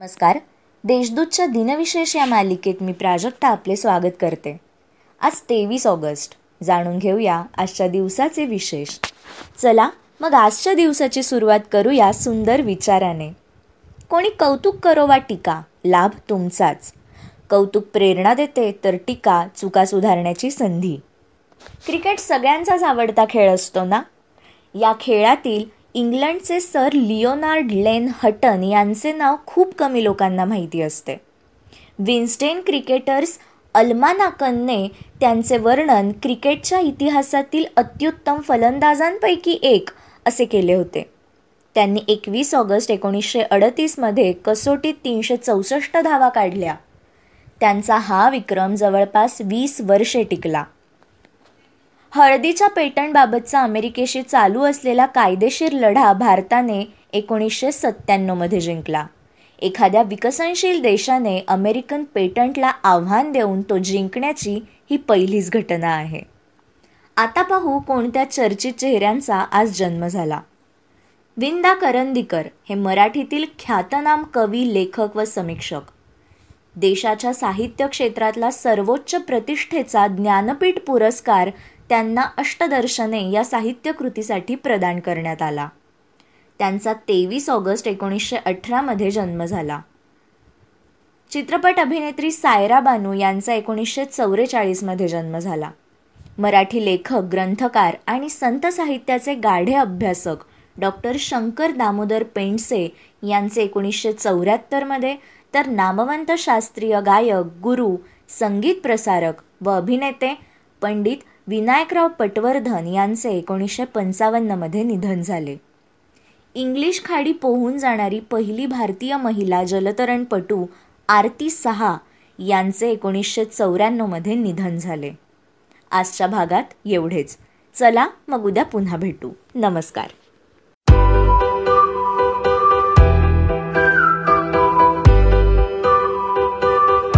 नमस्कार. देशदूतच्या दिनविशेष या मालिकेत मी प्राजक्ता आपले स्वागत करते. आज तेवीस ऑगस्ट. जाणून घेऊया आजच्या दिवसाचे विशेष. चला मग आजच्या दिवसाची सुरुवात करूया सुंदर विचाराने. कोणी कौतुक करो वा टीका लाभ तुमचाच. कौतुक प्रेरणा देते तर टीका चुका सुधारण्याची संधी. क्रिकेट सगळ्यांचाच आवडता खेळ असतो ना? या खेळातील इंग्लंडचे सर लिओनार्ड लेन हटन यांचे नाव खूप कमी लोकांना माहिती असते. विन्स्टेन क्रिकेटर्स अल्मानाकनने त्यांचे वर्णन क्रिकेटच्या इतिहासातील अत्युत्तम फलंदाजांपैकी एक असे केले होते. त्यांनी एकवीस ऑगस्ट एकोणीसशे अडतीसमध्ये कसोटीत तीनशे चौसष्ट धावा काढल्या. त्यांचा हा विक्रम जवळपास वीस वर्षे टिकला. हळदीच्या पेटंटबाबतचा अमेरिकेशी चालू असलेला कायदेशीर लढा भारताने एकोणीसशे सत्त्याण्णवमध्ये जिंकला. एखाद्या विकसनशील देशाने अमेरिकन पेटंटला आव्हान देऊन तो जिंकण्याची ही पहिलीच घटना आहे. आता पाहू कोणत्या चर्चित चेहऱ्यांचा आज जन्म झाला. विंदा करंदीकर हे मराठीतील ख्यातनाम कवी लेखक व समीक्षक. देशाच्या साहित्य क्षेत्रातला सर्वोच्च प्रतिष्ठेचा ज्ञानपीठ पुरस्कार त्यांना अष्टदर्शने या साहित्यकृतीसाठी प्रदान करण्यात आला. त्यांचा तेवीस ऑगस्ट एकोणीसशे अठरामध्ये जन्म झाला. चित्रपट अभिनेत्री सायरा बानू यांचा एकोणीसशे चौवेचाळीसमध्ये जन्म झाला. मराठी लेखक ग्रंथकार आणि संत साहित्याचे गाढे अभ्यासक डॉक्टर शंकर दामोदर पेंडसे यांचे एकोणीसशे चौऱ्याहत्तरमध्ये तर नामवंत शास्त्रीय गायक गुरु संगीत प्रसारक व अभिनेते पंडित विनायकराव पटवर्धन यांचे एकोणीसशे पंचावन्नमध्ये निधन झाले. इंग्लिश खाडी पोहून जाणारी पहिली भारतीय महिला जलतरणपटू आरती सहा यांचे एकोणीसशे चौऱ्याण्णवमध्ये निधन झाले. आजच्या भागात एवढेच. चला मग उद्या पुन्हा भेटू. नमस्कार.